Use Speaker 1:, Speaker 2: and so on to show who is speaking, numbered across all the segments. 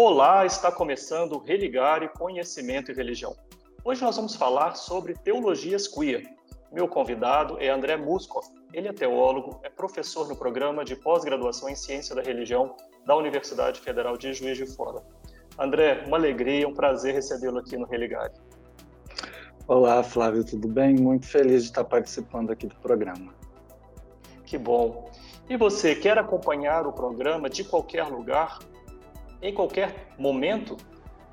Speaker 1: Olá, está começando o Religare Conhecimento e Religião. Hoje nós vamos falar sobre teologias queer. Meu convidado é André Musco. Ele é teólogo, é professor no programa de pós-graduação em Ciência da Religião da Universidade Federal de Juiz de Fora. André, uma alegria, um prazer recebê-lo aqui no Religare.
Speaker 2: Olá, Flávio, tudo bem? Muito feliz de estar participando aqui do programa.
Speaker 1: Que bom. E você quer acompanhar o programa de qualquer lugar? Em qualquer momento?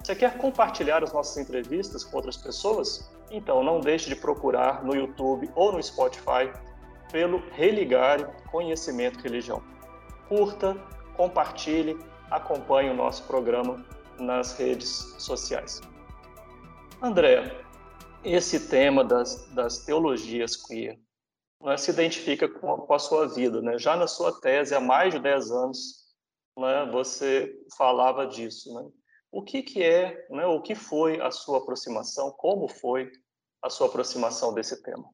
Speaker 1: Você quer compartilhar as nossas entrevistas com outras pessoas? Então não deixe de procurar no YouTube ou no Spotify pelo Religare Conhecimento Religião. Curta, compartilhe, acompanhe o nosso programa nas redes sociais. André, esse tema das, das teologias queer né, se identifica com, com a sua vida. Né? Já na sua tese, há mais de 10 anos, né, você falava disso. Né? O que, que é, né, o que foi a sua aproximação, como foi a sua aproximação desse tema?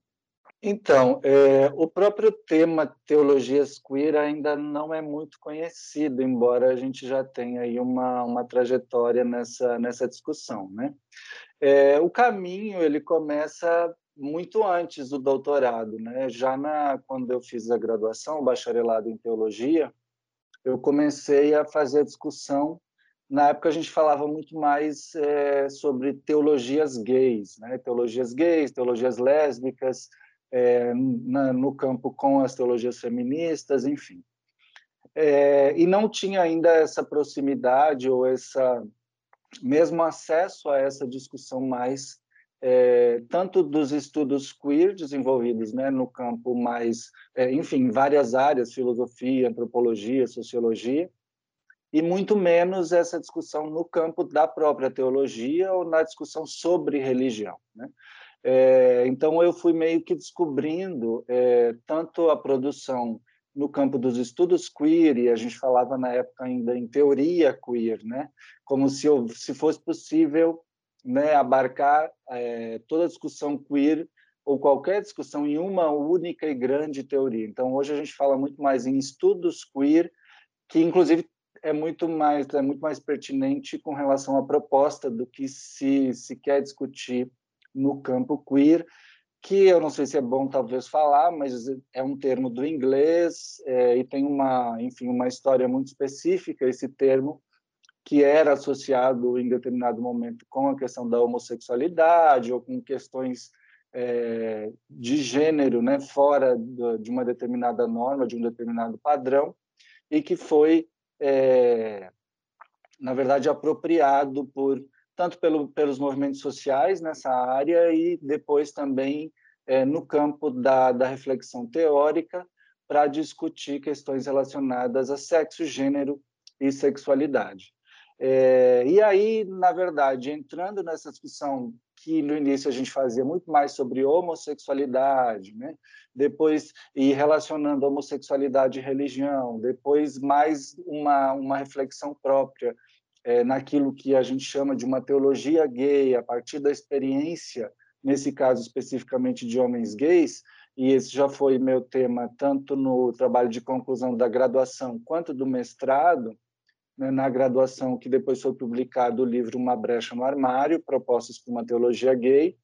Speaker 2: Então, é, o próprio tema teologias queer ainda não é muito conhecido, embora a gente já tenha aí uma, uma trajetória nessa, nessa discussão. Né? É, o caminho ele começa muito antes do doutorado, né? Já na quando eu fiz a graduação, o bacharelado em teologia, eu comecei a fazer a discussão. Na época a gente falava muito mais é, sobre teologias gays, né? teologias gays, teologias lésbicas, é, na, no campo com as teologias feministas, enfim. É, e não tinha ainda essa proximidade ou essa mesmo acesso a essa discussão mais é, tanto dos estudos queer desenvolvidos né, no campo mais, é, enfim, várias áreas, filosofia, antropologia, sociologia, e muito menos essa discussão no campo da própria teologia ou na discussão sobre religião. Né? É, então, eu fui meio que descobrindo é, tanto a produção no campo dos estudos queer, e a gente falava na época ainda em teoria queer, né? como se, se fosse possível né, abarcar é, toda a discussão queer ou qualquer discussão em uma única e grande teoria. Então, hoje a gente fala muito mais em estudos queer, que inclusive é muito mais é muito mais pertinente com relação à proposta do que se se quer discutir no campo queer, que eu não sei se é bom talvez falar, mas é um termo do inglês é, e tem uma, enfim, uma história muito específica esse termo que era associado em determinado momento com a questão da homossexualidade ou com questões é, de gênero, né, fora de uma determinada norma, de um determinado padrão, e que foi, é, na verdade, apropriado por tanto pelo, pelos movimentos sociais nessa área e depois também é, no campo da, da reflexão teórica para discutir questões relacionadas a sexo, gênero e sexualidade. É, e aí, na verdade, entrando nessa discussão que no início a gente fazia muito mais sobre homossexualidade, né? depois e relacionando homossexualidade e religião, depois mais uma, uma reflexão própria é, naquilo que a gente chama de uma teologia gay, a partir da experiência, nesse caso especificamente de homens gays, e esse já foi meu tema tanto no trabalho de conclusão da graduação quanto do mestrado, né, na graduação, que depois foi publicado o livro Uma Brecha no Armário, Propostas para uma Teologia Gay,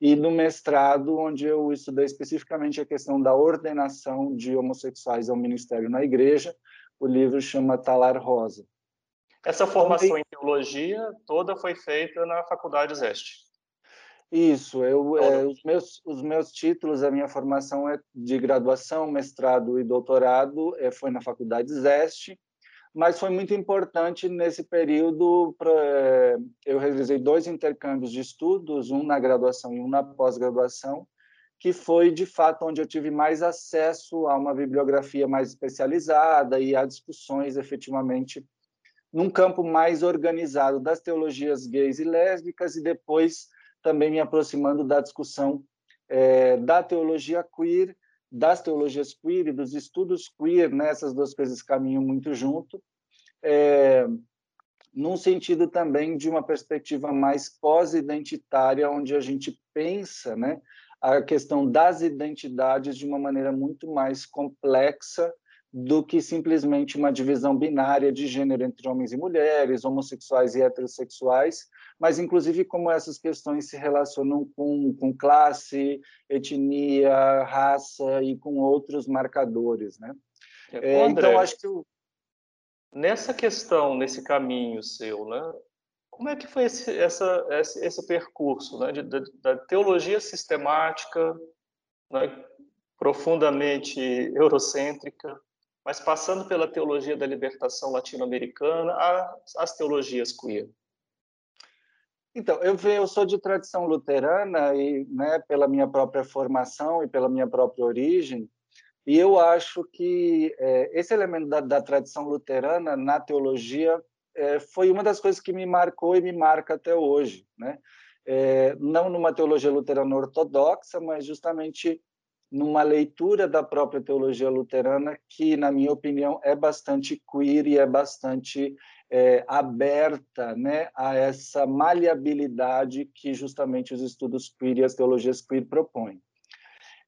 Speaker 2: e no mestrado, onde eu estudei especificamente a questão da ordenação de homossexuais ao ministério na igreja, o livro chama Talar Rosa.
Speaker 1: Essa formação em teologia toda foi feita na Faculdade Zeste.
Speaker 2: Isso, eu, é, os, meus, os meus títulos, a minha formação é de graduação, mestrado e doutorado, é, foi na Faculdade Zeste, mas foi muito importante nesse período. Pra, eh, eu realizei dois intercâmbios de estudos, um na graduação e um na pós-graduação, que foi de fato onde eu tive mais acesso a uma bibliografia mais especializada e a discussões efetivamente num campo mais organizado das teologias gays e lésbicas e depois também me aproximando da discussão é, da teologia queer das teologias queer e dos estudos queer, né? essas duas coisas caminham muito junto, é, num sentido também de uma perspectiva mais pós-identitária, onde a gente pensa né, a questão das identidades de uma maneira muito mais complexa do que simplesmente uma divisão binária de gênero entre homens e mulheres, homossexuais e heterossexuais, mas inclusive como essas questões se relacionam com, com classe, etnia, raça e com outros marcadores, né?
Speaker 1: É, é André, então acho que eu... nessa questão, nesse caminho seu, né? Como é que foi esse, essa, esse, esse percurso né, de, de, da teologia sistemática, né, profundamente eurocêntrica, mas passando pela teologia da libertação latino-americana às teologias queer?
Speaker 2: Então, eu, eu sou de tradição luterana e, né, pela minha própria formação e pela minha própria origem, e eu acho que é, esse elemento da, da, tradição luterana na teologia é, foi uma das coisas que me marcou e me marca até hoje, né? É, não numa teologia luterana ortodoxa, mas justamente numa leitura da própria teologia luterana que, na minha opinião, é bastante queer e é bastante é, aberta né, a essa maleabilidade que justamente os estudos queer e as teologias queer propõem.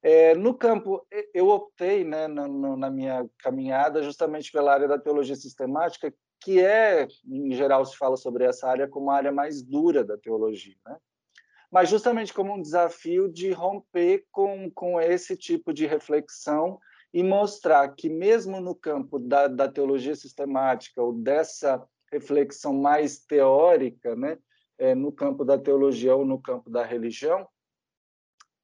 Speaker 2: É, no campo, eu optei né, na, na, minha caminhada justamente pela área da teologia sistemática, que é, em geral, se fala sobre essa área como a área mais dura da teologia. Né? mas justamente como um desafio de romper com, com esse tipo de reflexão e mostrar que, mesmo no campo da, da teologia sistemática ou dessa reflexão mais teórica, né, é, no campo da teologia ou no campo da religião,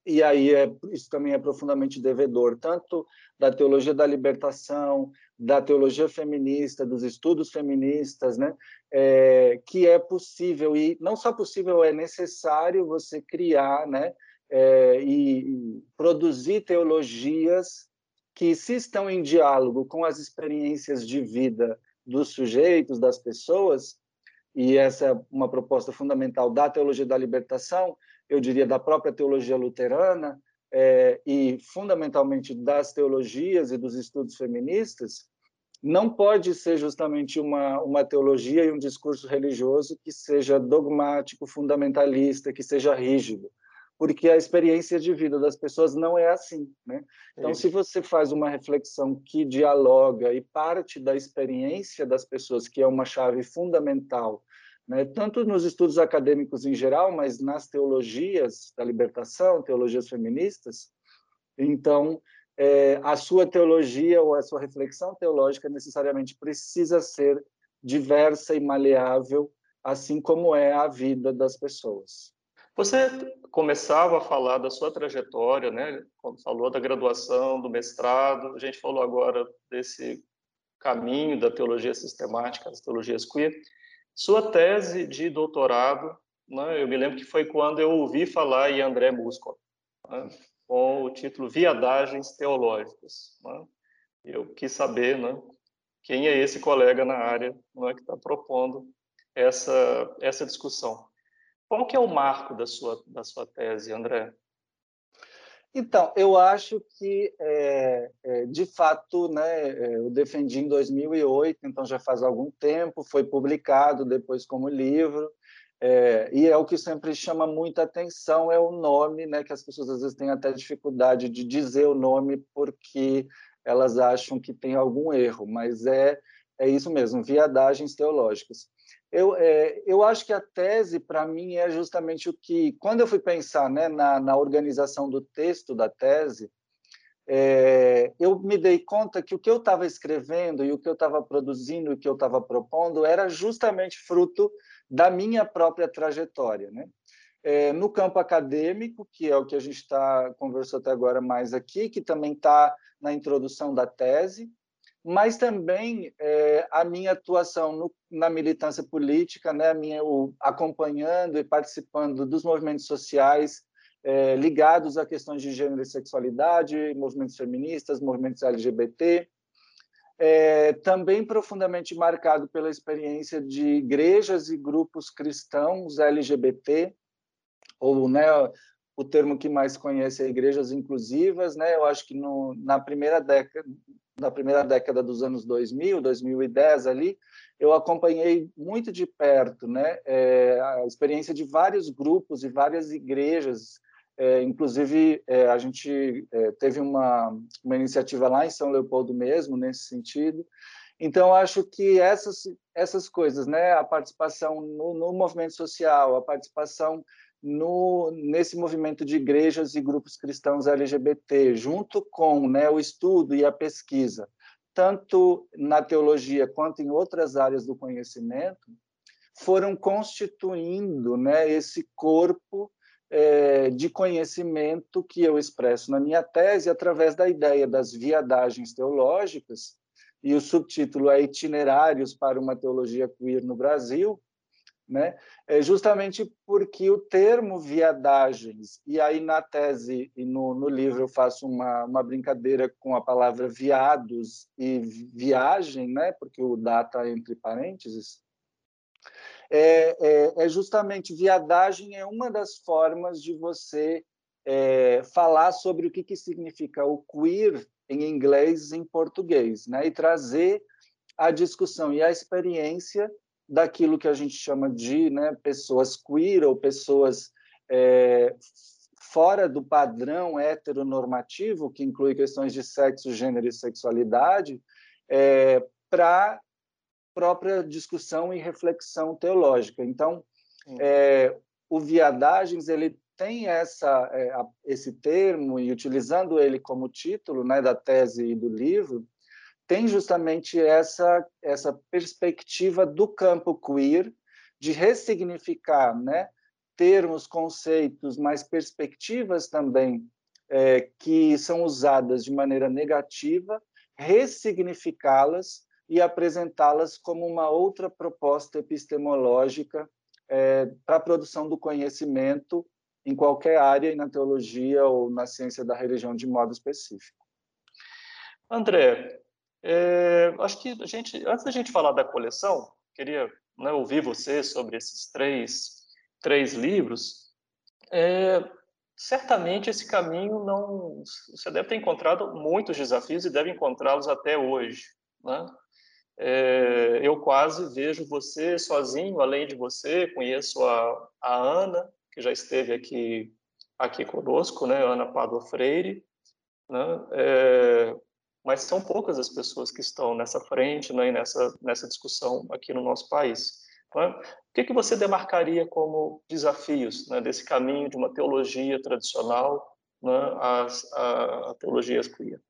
Speaker 2: e aí é, isso também é profundamente devedor tanto da teologia da libertação, da teologia feminista, dos estudos feministas, né? É, que é possível e não só possível é necessário você criar, né? É, e, produzir teologias que se estão em diálogo com as experiências de vida dos sujeitos, das pessoas, e essa é uma proposta fundamental da teologia da libertação, eu diria da própria teologia luterana, é, e fundamentalmente das teologias e dos estudos feministas, não pode ser justamente uma, uma teologia e um discurso religioso que seja dogmático, fundamentalista, que seja rígido, porque a experiência de vida das pessoas não é assim. Né? Então, se você faz uma reflexão que dialoga e parte da experiência das pessoas, que é uma chave fundamental né? tanto nos estudos acadêmicos em geral, mas nas teologias da libertação, teologias feministas. Então, é, a sua teologia ou a sua reflexão teológica necessariamente precisa ser diversa e maleável, assim como é a vida das pessoas.
Speaker 1: Você começava a falar da sua trajetória, né? Quando falou da graduação, do mestrado, a gente falou agora desse caminho da teologia sistemática, das teologias queer. Sua tese de doutorado, né, eu me lembro que foi quando eu ouvi falar em André Musco, né, com o título Viadagens Teológicas. Né. Eu quis saber né, quem é esse colega na área né, que está propondo essa, essa discussão. Qual que é o marco da sua, da sua tese, André?
Speaker 2: Então, eu acho que, é, é, de fato, né, é, eu defendi em 2008, então já faz algum tempo, foi publicado depois como livro, é, e é o que sempre chama muita atenção, é o nome, né, que as pessoas às vezes têm até dificuldade de dizer o nome porque elas acham que tem algum erro, mas é, é isso mesmo, viadagens teológicas. Eu, é, eu acho que a tese, para mim, é justamente o que, quando eu fui pensar né, na, na organização do texto da tese, é, eu me dei conta que o que eu estava escrevendo e o que eu estava produzindo, o que eu estava propondo, era justamente fruto da minha própria trajetória. Né? É, no campo acadêmico, que é o que a gente está conversando até agora mais aqui, que também está na introdução da tese, mas também é, a minha atuação no, na militância política, né, a minha, o, acompanhando e participando dos movimentos sociais é, ligados a questões de gênero e sexualidade, movimentos feministas, movimentos LGBT, é, também profundamente marcado pela experiência de igrejas e grupos cristãos LGBT, ou né, o termo que mais conhece é igrejas inclusivas, né? Eu acho que no, na primeira década, na primeira década dos anos 2000, 2010 ali, eu acompanhei muito de perto né, é, a experiência de vários grupos e várias igrejas É, inclusive, é, a gente é, teve uma, uma iniciativa lá em São Leopoldo mesmo, nesse sentido. Então, acho que essas, essas coisas, né, a participação no, no movimento social, a participação no, nesse movimento de igrejas e grupos cristãos LGBT, junto com né, o estudo e a pesquisa, tanto na teologia quanto em outras áreas do conhecimento, foram constituindo né, esse corpo é, de conhecimento que eu expresso na minha tese através da ideia das viadagens teológicas, e o subtítulo é Itinerários para uma Teologia Queer no Brasil, né? É justamente porque o termo viadagens, e aí na tese e no, no livro eu faço uma, uma brincadeira com a palavra viados e viagem, né? porque o data entre parênteses, é, é, é, justamente viadagem é uma das formas de você é, falar sobre o que, que significa o queer em inglês em português, né? e trazer a discussão e a experiência daquilo que a gente chama de né, pessoas queer ou pessoas é, fora do padrão heteronormativo, que inclui questões de sexo, gênero e sexualidade, é, para própria discussão e reflexão teológica. Então, é, o Viadagens ele tem essa, é, esse termo e utilizando ele como título né, da tese e do livro, tem justamente essa, essa perspectiva do campo queer, de ressignificar né, termos, conceitos, mas perspectivas também é, que são usadas de maneira negativa, ressignificá-las e apresentá-las como uma outra proposta epistemológica é, para a produção do conhecimento em qualquer área, e na teologia ou na ciência da religião de modo específico.
Speaker 1: André, é, acho que a gente, antes da gente falar da coleção, queria né, ouvir você sobre esses três, três livros. É, certamente esse caminho não. Você deve ter encontrado muitos desafios e deve encontrá-los até hoje. Né? É, eu quase vejo você sozinho, além de você, conheço a, a Ana, que já esteve aqui, aqui conosco, né? Ana Pádua Freire. Né? É, mas são poucas as pessoas que estão nessa frente né, e nessa, nessa discussão aqui no nosso país. Né? O que, que você demarcaria como desafios né, desse caminho de uma teologia tradicional né, às, à, teologia queer?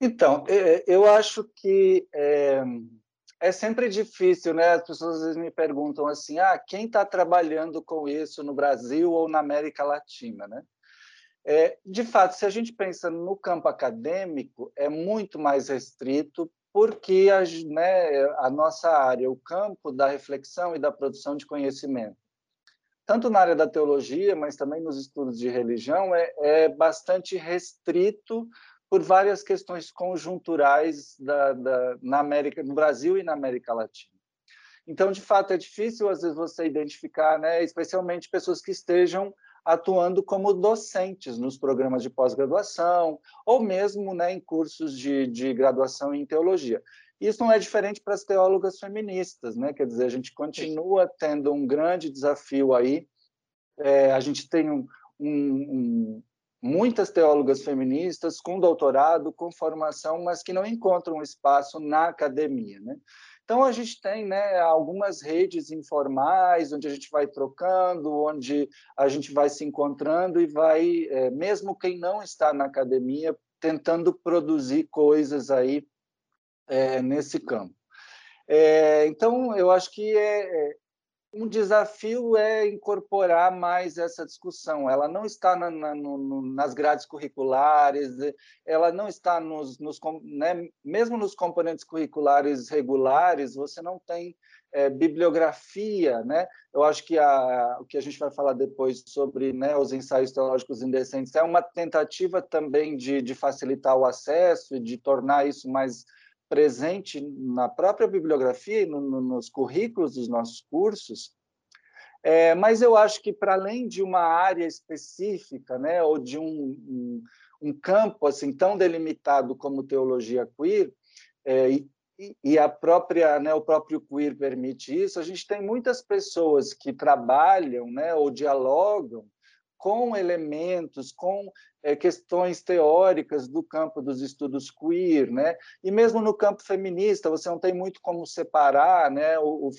Speaker 2: Então, é, eu acho que é, é, sempre difícil, né? As pessoas às vezes me perguntam assim, ah, quem está trabalhando com isso no Brasil ou na América Latina, né? É, de fato, se a gente pensa no campo acadêmico, é muito mais restrito, porque a, né, a nossa área, o campo da reflexão e da produção de conhecimento, tanto na área da teologia, mas também nos estudos de religião, é, é bastante restrito por várias questões conjunturais da, da, na América, no Brasil e na América Latina. Então, de fato, é difícil às vezes você identificar, né, especialmente pessoas que estejam atuando como docentes nos programas de pós-graduação ou mesmo né, em cursos de, de graduação em teologia. Isso não é diferente para as teólogas feministas, né? Quer dizer, a gente continua tendo um grande desafio aí. É, a gente tem um, um, muitas teólogas feministas com doutorado, com formação, mas que não encontram espaço na academia, né? Então, a gente tem né, algumas redes informais, onde a gente vai trocando, onde a gente vai se encontrando e vai, é, mesmo quem não está na academia, tentando produzir coisas aí é, nesse campo. É, então, eu acho que é, é um desafio é incorporar mais essa discussão. Ela não está na, na, no, nas grades curriculares, ela não está nos, nos né, mesmo nos componentes curriculares regulares, você não tem é, bibliografia, né? Eu acho que a, o que a gente vai falar depois sobre né, os ensaios teológicos indecentes é uma tentativa também de, de facilitar o acesso e de tornar isso mais presente na própria bibliografia e no, no, nos currículos dos nossos cursos, é, mas eu acho que para além de uma área específica, né, ou de um, um, um campo assim tão delimitado como teologia queer, é, e, e, a própria, né, o próprio queer permite isso, a gente tem muitas pessoas que trabalham, né, ou dialogam com elementos, com é, questões teóricas do campo dos estudos queer, né? E mesmo no campo feminista, você não tem muito como separar, né? O,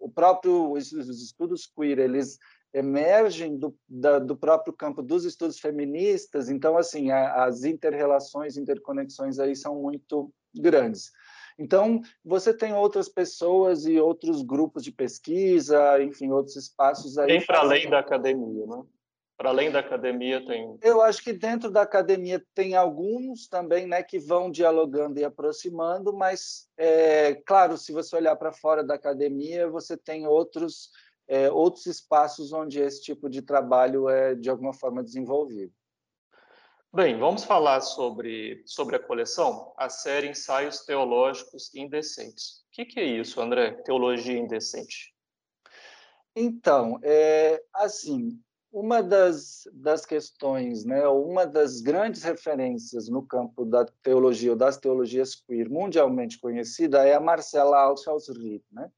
Speaker 2: o próprio os estudos queer, eles emergem do, da, do próprio campo dos estudos feministas, então assim a, as interrelações, interconexões aí são muito grandes. Então, você tem outras pessoas e outros grupos de pesquisa, enfim, outros espaços aí.
Speaker 1: Tem para além da academia, né? Para além da academia tem.
Speaker 2: Eu acho que dentro da academia tem alguns também, né, que vão dialogando e aproximando, mas é, claro, se você olhar para fora da academia, você tem outros é, outros espaços onde esse tipo de trabalho é de alguma forma desenvolvido.
Speaker 1: Bem, vamos falar sobre, sobre a coleção, a série Ensaios Teológicos Indecentes. O que, que é isso, André? Teologia indecente?
Speaker 2: Então, é, assim, uma das, das questões, né, uma das grandes referências no campo da teologia ou das teologias queer mundialmente conhecida é a Marcela Althaus-Ried, né?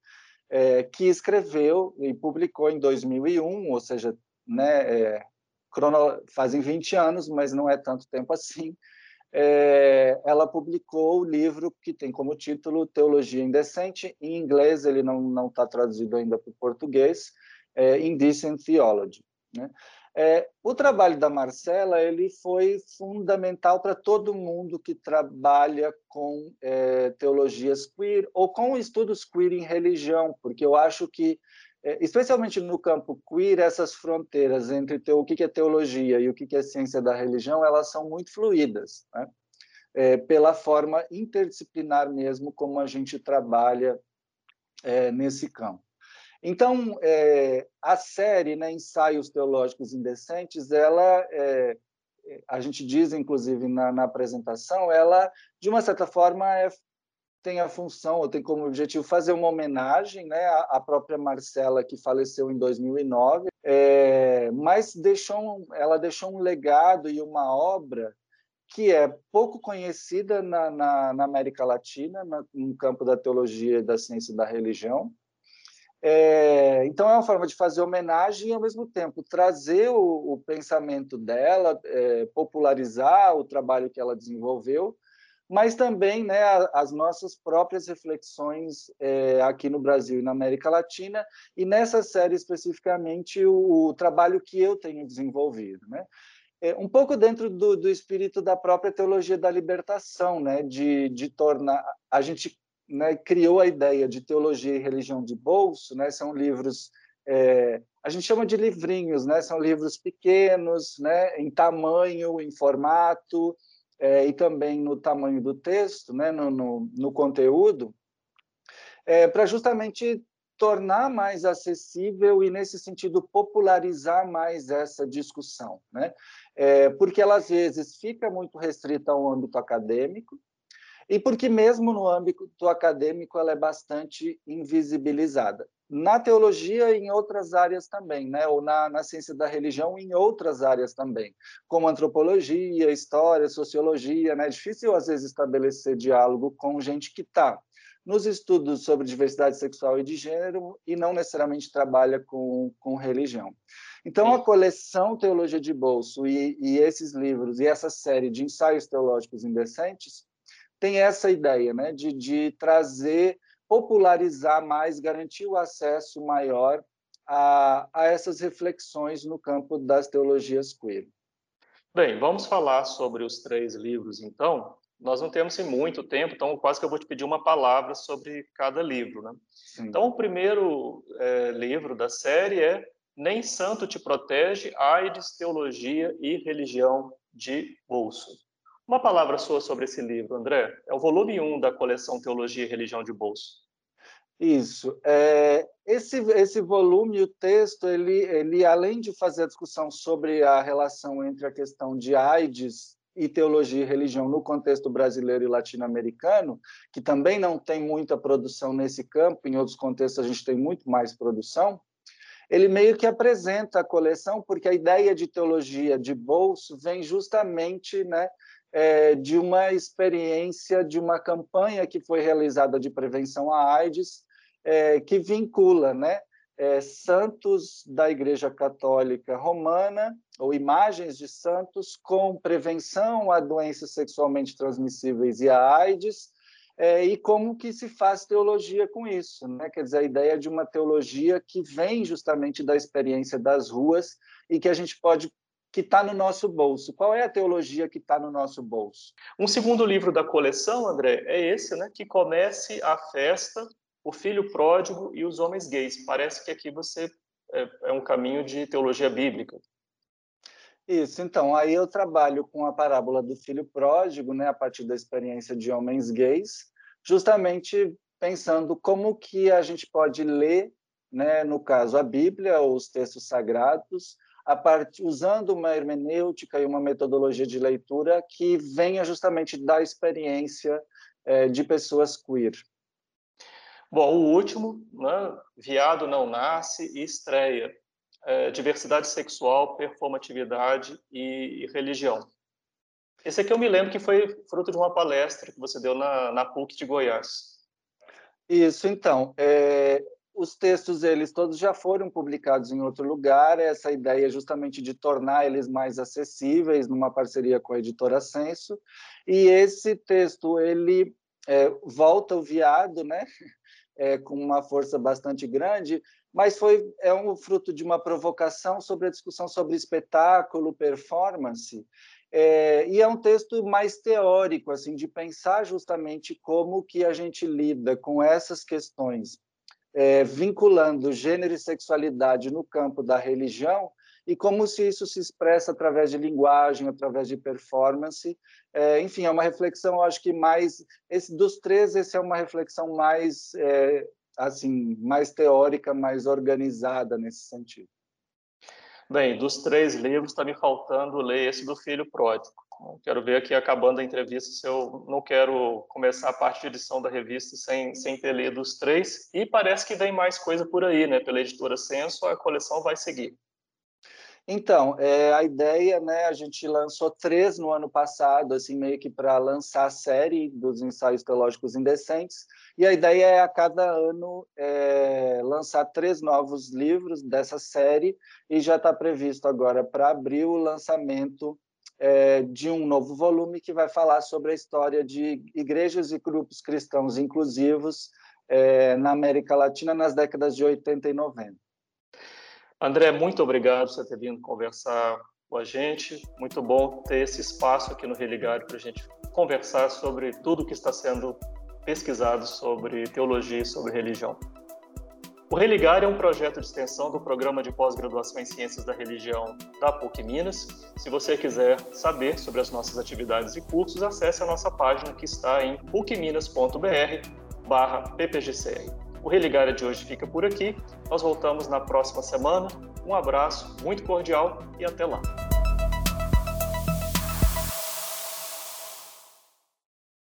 Speaker 2: é, que escreveu e publicou em 2001, ou seja, né, é, crono, fazem 20 anos, mas não é tanto tempo assim, é, ela publicou o livro que tem como título Teologia Indecente, em inglês ele não está traduzido ainda para o português, é, Indecent Theology. Né? É, o trabalho da Marcela ele foi fundamental para todo mundo que trabalha com é, teologias queer ou com estudos queer em religião, porque eu acho que, é, especialmente no campo queer, essas fronteiras entre o que é teologia e o que é ciência da religião, elas são muito fluídas, né? É, pela forma interdisciplinar mesmo como a gente trabalha é, nesse campo. Então, é, a série, né, Ensaios Teológicos Indecentes, ela, é, a gente diz, inclusive, na, na, apresentação, ela, de uma certa forma, é, tem a função, ou tem como objetivo fazer uma homenagem né, à, à própria Marcela, que faleceu em 2009, é, mas deixou, ela deixou um legado e uma obra que é pouco conhecida na, na, na América Latina, no campo da teologia e da ciência da religião, é, então, é uma forma de fazer homenagem e, ao mesmo tempo, trazer o, o pensamento dela, é, popularizar o trabalho que ela desenvolveu, mas também né, as nossas próprias reflexões é, aqui no Brasil e na América Latina, e nessa série especificamente o, o trabalho que eu tenho desenvolvido. Né? É, um pouco dentro do, do espírito da própria teologia da libertação, né? de, de tornar. A gente né, criou a ideia de teologia e religião de bolso, né, são livros é, a gente chama de livrinhos, né, são livros pequenos, né, em tamanho, em formato é, e também no tamanho do texto, né, no, no, no conteúdo, é, para justamente tornar mais acessível e nesse sentido popularizar mais essa discussão, né? É, porque ela às vezes fica muito restrita ao âmbito acadêmico, e porque mesmo no âmbito acadêmico ela é bastante invisibilizada. Na teologia e em outras áreas também, né? ou na, na ciência da religião em outras áreas também, como antropologia, história, sociologia. Né? É difícil, às vezes, estabelecer diálogo com gente que está nos estudos sobre diversidade sexual e de gênero e não necessariamente trabalha com, com religião. Então, a coleção Teologia de Bolso e, e esses livros e essa série de ensaios teológicos indecentes tem essa ideia né, de, de trazer, popularizar mais, garantir o acesso maior a, a essas reflexões no campo das teologias queer.
Speaker 1: Bem, vamos falar sobre os três livros, então. Nós não temos muito tempo, então quase que eu vou te pedir uma palavra sobre cada livro. Né? Então, o primeiro é, livro da série é Nem Santo Te Protege, AIDS, Teologia e Religião de Bolso. Uma palavra sua sobre esse livro, André. É o volume 1 da coleção Teologia e Religião de Bolso.
Speaker 2: Isso. É, esse, esse volume, o texto, ele, ele, além de fazer a discussão sobre a relação entre a questão de AIDS e teologia e religião no contexto brasileiro e latino-americano, que também não tem muita produção nesse campo, em outros contextos a gente tem muito mais produção, ele meio que apresenta a coleção, porque a ideia de teologia de bolso vem justamente né, é, de uma experiência, de uma campanha que foi realizada de prevenção à AIDS, é, que vincula né, é, santos da Igreja Católica Romana, ou imagens de santos, com prevenção a doenças sexualmente transmissíveis e a AIDS, é, e como que se faz teologia com isso, né? Quer dizer, a ideia de uma teologia que vem justamente da experiência das ruas e que a gente pode que está no nosso bolso. Qual é a teologia que está no nosso bolso?
Speaker 1: Um segundo livro da coleção, André, é esse, né? Que comece a festa, o filho pródigo e os homens gays. Parece que aqui você é, é um caminho de teologia bíblica.
Speaker 2: Isso, então, aí eu trabalho com a parábola do filho pródigo, né, a partir da experiência de homens gays, justamente pensando como que a gente pode ler, né, no caso a Bíblia ou os textos sagrados, part... usando uma hermenêutica e uma metodologia de leitura que venha justamente da experiência é, de pessoas queer.
Speaker 1: Bom, o último, né? Viado não nasce e estreia. É, diversidade sexual, performatividade e, e, religião. Esse aqui eu me lembro que foi fruto de uma palestra que você deu na, na PUC de Goiás.
Speaker 2: Isso, então. É, os textos eles todos já foram publicados em outro lugar. Essa ideia é justamente de tornar eles mais acessíveis numa parceria com a editora Censo. E esse texto ele é, volta o viado, né? É, com uma força bastante grande, mas foi é um fruto de uma provocação sobre a discussão sobre espetáculo, performance. É, e é um texto mais teórico, assim, de pensar justamente como que a gente lida com essas questões é, vinculando gênero e sexualidade no campo da religião e como se isso se expressa através de linguagem, através de performance. É, enfim, é uma reflexão, eu acho que mais esse dos três, esse é uma reflexão mais é, assim, mais teórica, mais organizada nesse sentido.
Speaker 1: Bem, dos três livros está me faltando ler esse do Filho Pródigo. Quero ver aqui, acabando a entrevista, se eu não quero começar a parte de edição da revista sem, sem ter lido os três. E parece que vem mais coisa por aí, né? Pela editora Censo, a coleção vai seguir.
Speaker 2: Então, é, a ideia, né, a gente lançou três no ano passado, assim, meio que para lançar a série dos ensaios teológicos indecentes, e a ideia é a cada ano é, lançar três novos livros dessa série, e já está previsto agora para abril o lançamento é, de um novo volume que vai falar sobre a história de igrejas e grupos cristãos inclusivos é, na América Latina nas décadas de 80 e 90.
Speaker 1: André, muito obrigado por você ter vindo conversar com a gente. Muito bom ter esse espaço aqui no Religário para a gente conversar sobre tudo que está sendo pesquisado sobre teologia e sobre religião. O Religar é um projeto de extensão do Programa de Pós-Graduação em Ciências da Religião da PUC Minas. Se você quiser saber sobre as nossas atividades e cursos, acesse a nossa página que está em pucminas.br barra ppgcr. O Religar de hoje fica por aqui. Nós voltamos na próxima semana. Um abraço muito cordial e até lá.